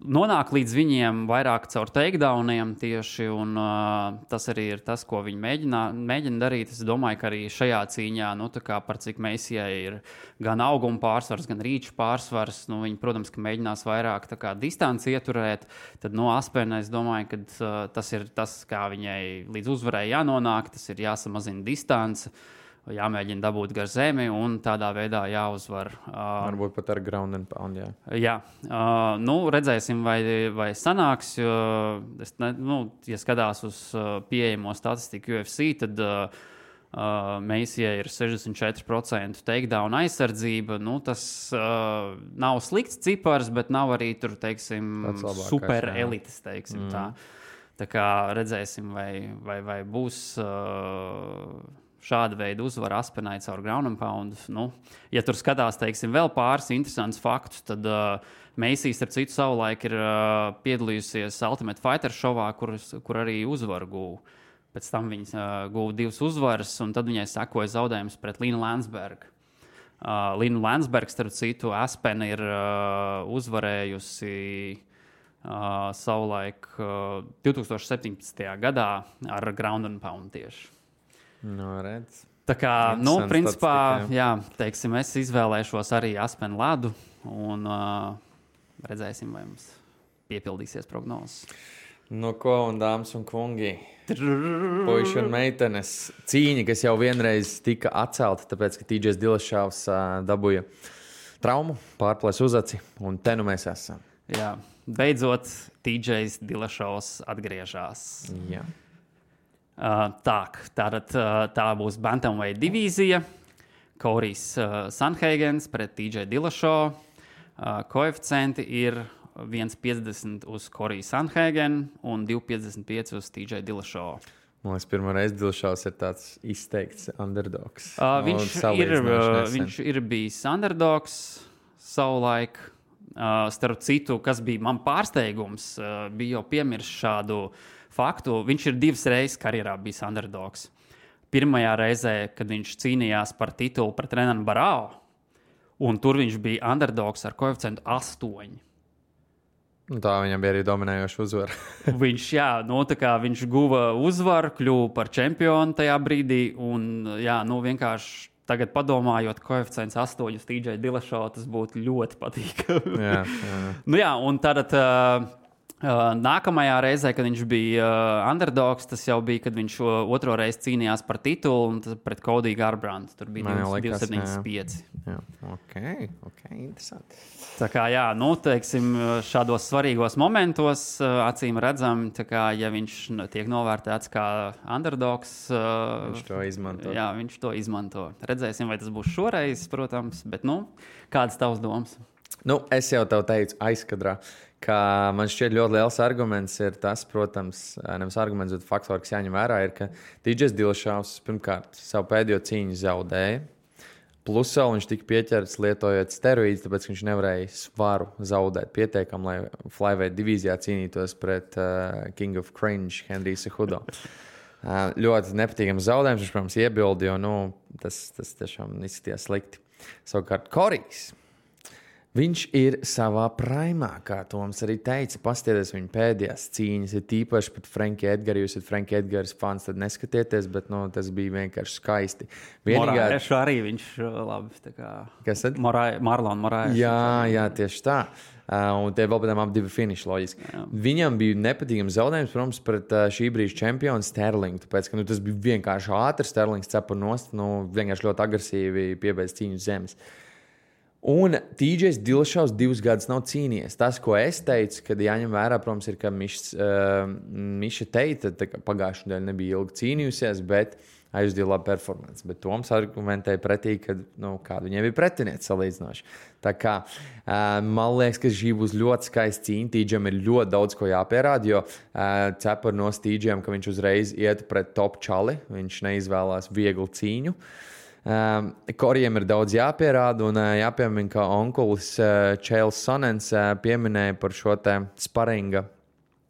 S2: nonāk līdz viņiem vairāk caur takedowniem tieši, un uh, tas arī ir tas, ko viņi mēģina, mēģina darīt. Es domāju, ka arī šajā cīņā, nu, par cik Meisijai ir gan auguma pārsvars, gan rīču pārsvars, nu, viņi, protams, mēģinās vairāk kā, distanci ieturēt. Tad no Aspēna es domāju, ka uh, tas ir tas, kā viņai līdz uzvarai jānonāk, tas ir jāsamazina distance. Uh, jāmēģina dabūt gar zemi un tādā veidā jāuzvar.
S3: Uh, Varbūt pat ar ground and pound. Jā,
S2: jā uh, nu, redzēsim, vai, vai sanāks. Jo, es, ne, nu, ja skatās uz uh, pieejamo statistiku UFC, tad uh, Uh, Meisijai ir 64% takedown aizsardzība. Nu, tas uh, nav slikts cipars, bet nav arī tur, teiksim, super elites. Teiksim, mm. tā. tā kā redzēsim, vai, vai, vai būs. Uh, šāda veida uzvaru Aspenai caur ground and pound. Nu, ja tur skatās, teiksim, vēl pāris interesants faktus, tad uh, Meisijas, starp citu, savulaik ir uh, piedalījusies Ultimate Fighter šovā, kur, kur arī uzvaru guva. Pēc tam viņa uh, guva divas uzvaras, un tad viņai sekoja zaudējums pret Līnu Landsbergu. Uh, Līnu Landsbergu, starp citu, Aspena ir uh, uzvarējusi uh, savulaik uh, 2017. gadā ar Ground and Pound tieši.
S3: No, redz.
S2: Tā kā, nu, principā, jā, teiksim, es izvēlēšos arī Aspenu Ladu un uh, redzēsim, vai mums piepildīsies prognozes.
S3: Nu, ko, un dāmas un kungi, puiši un meitenes, cīņa, kas jau vienreiz tika atcelta, tāpēc, ka TJs Dilšāvs uh, dabūja traumu, pārplēs uz aci, un te nu mēs esam.
S2: Jā, beidzot, TJs Dilšāvs atgriežas.
S3: Jā.
S2: Uh, tā, tātad, uh, tā būs Bantamweight divīzija. Korijs uh, Sanheigens pret TJ Dilašo. Koeficienti ir 1,50 uz Koriju Sanheigenu un 2,55 uz TJ Dilašo.
S3: Man liekas, pirmā reize Dilšaus ir tāds izteikts underdogs.
S2: Uh, viņš, ir, uh, viņš ir bijis underdogs savulaik. Uh, starp citu, kas bija man pārsteigums, uh, bija jau piemirst šādu uh, faktu. Viņš ir divas reizes karjerā bijis underdogs. Pirmajā reizē, kad viņš cīnījās par titulu pret Renānu Barālu, un tur viņš bija underdogs ar koeficientu 8.
S3: Nu, tā viņam bija arī dominējoša uzvara. *laughs*
S2: viņš, jā, nu, viņš guva uzvaru, kļuva par čempionu tajā brīdī. Un, jā, nu, vienkārši tagad padomājot, koeficients 8 uz TJ Dilešo, tas būtu ļoti patīkami. jā, jā. *laughs* nu, jā, un tad. Uh, Uh, nākamajā reizē, kad viņš bija uh, underdogs, tas jau bija, kad viņš uh, otro reizi cīnījās par titulu un pret Kodiju Garbrandu. Tur bija 275.
S3: Jā, ok, ok, interesanti.
S2: Tā kā, jā, nu, teiksim, šādos svarīgos momentos, acīm redzam, kā, ja viņš tiek novērtēts kā underdogs,
S3: viņš to izmanto.
S2: Jā, viņš to izmanto. Redzēsim, vai tas būs šoreiz, protams, bet, nu, kādas tavas domas?
S3: Nu, es jau tev teicu, aizkadrā. Uh, ka man šķiet ļoti liels arguments ir tas, protams, nevis arguments, bet faktors, kas jāņem vērā, ir, ka DJs Dilšāvs pirmkārt savu pēdējo cīņu zaudēja. Plus vēl viņš tika pieķerts lietojot steroīdus, tāpēc viņš nevarēja svaru zaudēt pietiekami, lai Flyweight divīzijā cīnītos pret uh, King of Cringe, Henrijs Hudo. Uh, ļoti nepatīkams zaudējums. Viņš, protams, iebilda, jo nu, tas, tas tiešām izskatījās slikti. Savukārt, Korijs. Viņš ir savā primā, kā Toms arī teica. Paskatieties viņa pēdējās cīņas, ir tīpaši pat Franka Edgara. Jūs esat Franka Edgara fans, tad neskatieties, bet nu, tas bija vienkārši skaisti.
S2: Vienīgā... Morāšu arī viņš labi. Kā...
S3: Kas tad?
S2: Morai, Marlon Morāšu.
S3: Jā, jā, tieši tā. Uh, un tie vēl pēc tam divi finiši loģiski. Jā. Viņam bija nepatīkams zaudējums, protams, pret uh, šī brīža čempionu Sterlingu. Tāpēc, ka nu, tas bija vienkārši ātrs, Sterlings cepa nost, nu, vienkārši ļoti agresīvi piebeidz cīņu zemes. Uh, Un TJs Dilšaus divus gadus nav cīnījies. Tas, ko es teicu, kad jāņem vērā, protams, ir, ka Mišs, uh, Miša teica, ka pagājušajā nedēļā nebija ilgi cīnījusies, bet aizdīja labu performanci. Bet Toms argumentēja pretī, ka nu, viņiem bija pretiniece salīdzinoši. Tā kā uh, man liekas, ka šī būs ļoti skaista cīņa. Tīģam ir ļoti daudz ko jāpierāda, jo uh, cepur no stīģiem, ka viņš uzreiz iet pret top čali. Viņš neizvēlās vieglu cīņu. Uh, Um, Korijam ir daudz jāpierāda, un uh, jāpiemina, ka onkulis uh, Čēlis Sonens uh, pieminēja par šo sparinga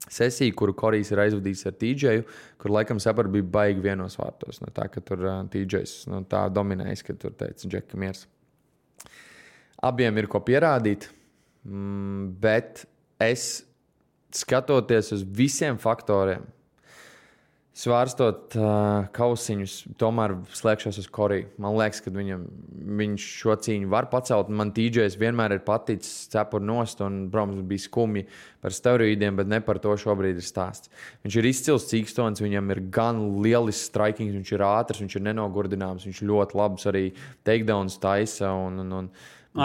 S3: sesiju, kuru Korijs ir aizvadījis ar TJu, kur laikam sapratu, bija baigi vienos vārtos. No tā, ka tur uh, TJs no tā dominējis, ka tur teica Džeka Miers. Abiem ir ko pierādīt, mm, bet es skatoties uz visiem faktoriem, Svārstot uh, kausiņus, tomēr slēgšos uz Koriju. Man liekas, ka viņam, viņš šo cīņu var pacelt. Man tīģēs vienmēr ir paticis cepur nost, un, protams, bija skumji par steroīdiem, bet ne par to šobrīd ir stāsts. Viņš ir izcils cīkstons, viņam ir gan lielisks strikings, viņš ir ātrs, viņš ir nenogurdināms, viņš ļoti labs arī takedowns taisa. Un, un, un,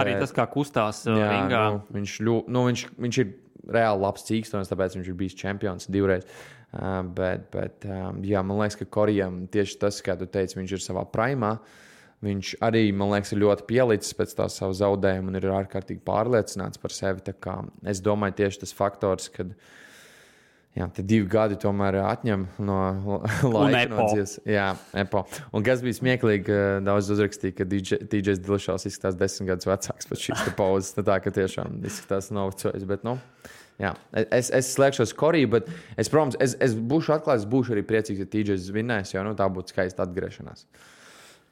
S2: arī bet, tas, kā kustās jā, ringā.
S3: Nu, viņš, nu, viņš, viņš ir reāli labs cīkstons, tāpēc viņš ir bijis čempions divreiz. Uh, bet, bet um, jā, man liekas, ka Korijam tieši tas, kā tu teici, viņš ir savā primā. Viņš arī, man liekas, ir ļoti pielicis pēc tā savu zaudējumu un ir ārkārtīgi pārliecināts par sevi. Es domāju, tieši tas faktors, ka jā, divi gadi tomēr atņem no *laughs* laika no dzīves. Jā, epo. Un kas bija smieklīgi, daudz uzrakstīja, ka DJs Dilšals izskatās desmit gadus vecāks pēc šīs pauzes. Tā kā tiešām izskatās novecojis. Bet, nu, Jā, es, es slēgšos korī, bet es, protams, es, es būšu atklāts, būšu arī priecīgs, ja TJs vinnēs, jo nu, tā būtu skaista atgriešanās.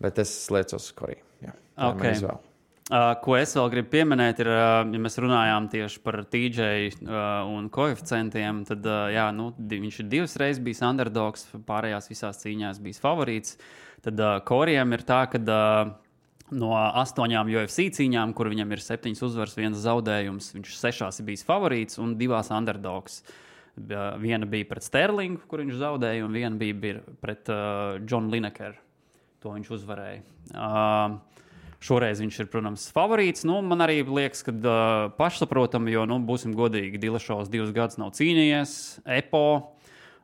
S3: Bet es slēdzos korī. Jā,
S2: okay. Uh, ko es vēl gribu pieminēt, ir, uh, ja mēs runājām tieši par TJ uh, un koeficientiem, tad jā, nu, viņš ir divas reizes bijis underdogs, pārējās visās cīņās bijis favorīts. Tad Korijam ir tā, ka no astoņām UFC cīņām, kur viņam ir septiņas uzvaras, viens zaudējums. Viņš sešās ir bijis favorīts un divās underdogs. Viena bija pret Sterlingu, kur viņš zaudēja, un viena bija, pret uh, Johnu Linekeru. To viņš uzvarēja. Uh, Šoreiz viņš ir, protams, favorīts. Nu, man arī liekas, ka uh, pašsaprotami, jo, nu, būsim godīgi, Dilešovs divus gadus nav cīnījies, EPO.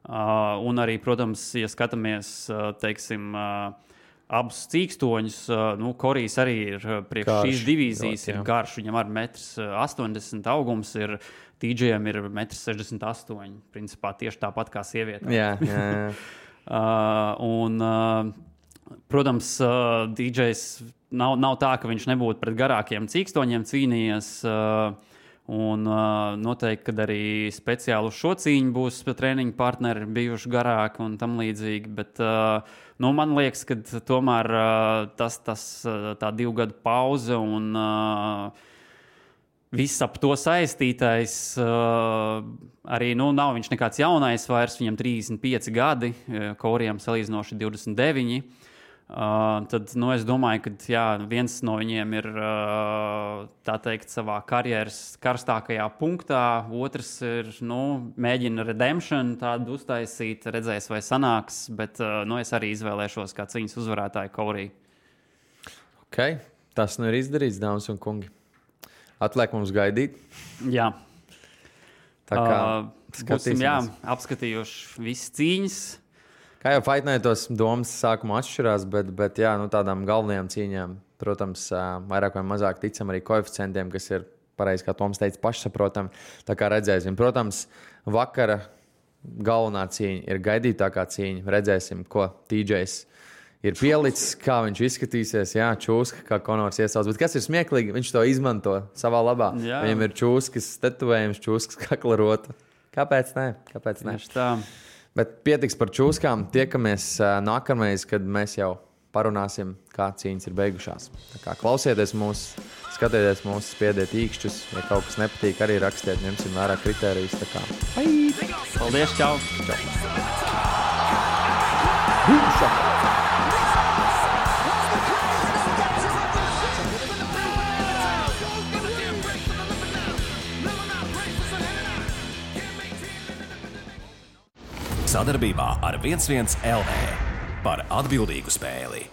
S2: Uh, un arī, protams, ja skatāmies, uh, teiksim, uh, abus cīkstoņus. Nu, Korejs arī ir priekš garš, šīs divīzijas, ļoti, ir garš. Viņam ir 1,80 m augums, ir TJam ir 1,68 m. Principā tieši tāpat kā sievietēm.
S3: Jā, jā, jā. *laughs*
S2: uh, un, uh, protams, uh, DJs nav, nav tā, ka viņš nebūtu pret garākiem cīkstoņiem cīnījies. Uh, Un uh, noteikti, kad arī speciāli uz šo cīņu būs treniņu partneri bijuši garāki un tam līdzīgi. Bet uh, nu, man liekas, ka tomēr tas, tas tā divu gadu pauze un viss ap to saistītais arī nu, nav viņš nekāds jaunais vairs. Viņam 35 gadi, Korijam salīdzinoši 29. Uh, tad nu, es domāju, ka jā, viens no viņiem ir uh, teikt, savā karjeras karstākajā punktā, otrs ir nu, mēģina redemption tādu uztaisīt, redzēs, vai sanāks. Bet uh, nu, es arī izvēlēšos kā cīņas uzvarētāju Kauriju.
S3: Okay. Tas nu ir izdarīts, dāmas un kungi. Atliek mums gaidīt.
S2: Jā.
S3: Tā kā uh,
S2: būsim jā, apskatījuši visas cīņas.
S3: Kā jau Faitnētos domas sākumā atšķirās, bet, bet jā, nu, tādām galvenajām cīņām, protams, vairāk vai mazāk ticam arī koeficientiem, kas ir pareizi, kā Toms teica, pašsaprotami. Tā kā redzēsim, protams, vakara galvenā cīņa ir gaidītākā cīņa. Redzēsim, ko TJs ir pielicis, kā viņš izskatīsies. Jā, čūska, kā Konors iesauc. Bet kas ir smieklīgi, viņš to izmanto savā labā.
S2: Jā.
S3: Viņam ir čūskas tetuvējums, čūskas kaklarota. Kāpēc ne? Kāpēc ne?
S2: Tieši tā.
S3: Bet pietiks par čūskām. Tiekamies nākamreiz, kad mēs jau parunāsim, kā cīņas ir beigušās. Klausieties mūsu, skatieties mūsu, spiediet īkšķus. Ja kaut kas nepatīk, arī rakstiet, ņemsim vērā kritērijus.
S2: Paldies, čau!
S1: Sadarbībā ar 11 LV par atbildīgu spēli.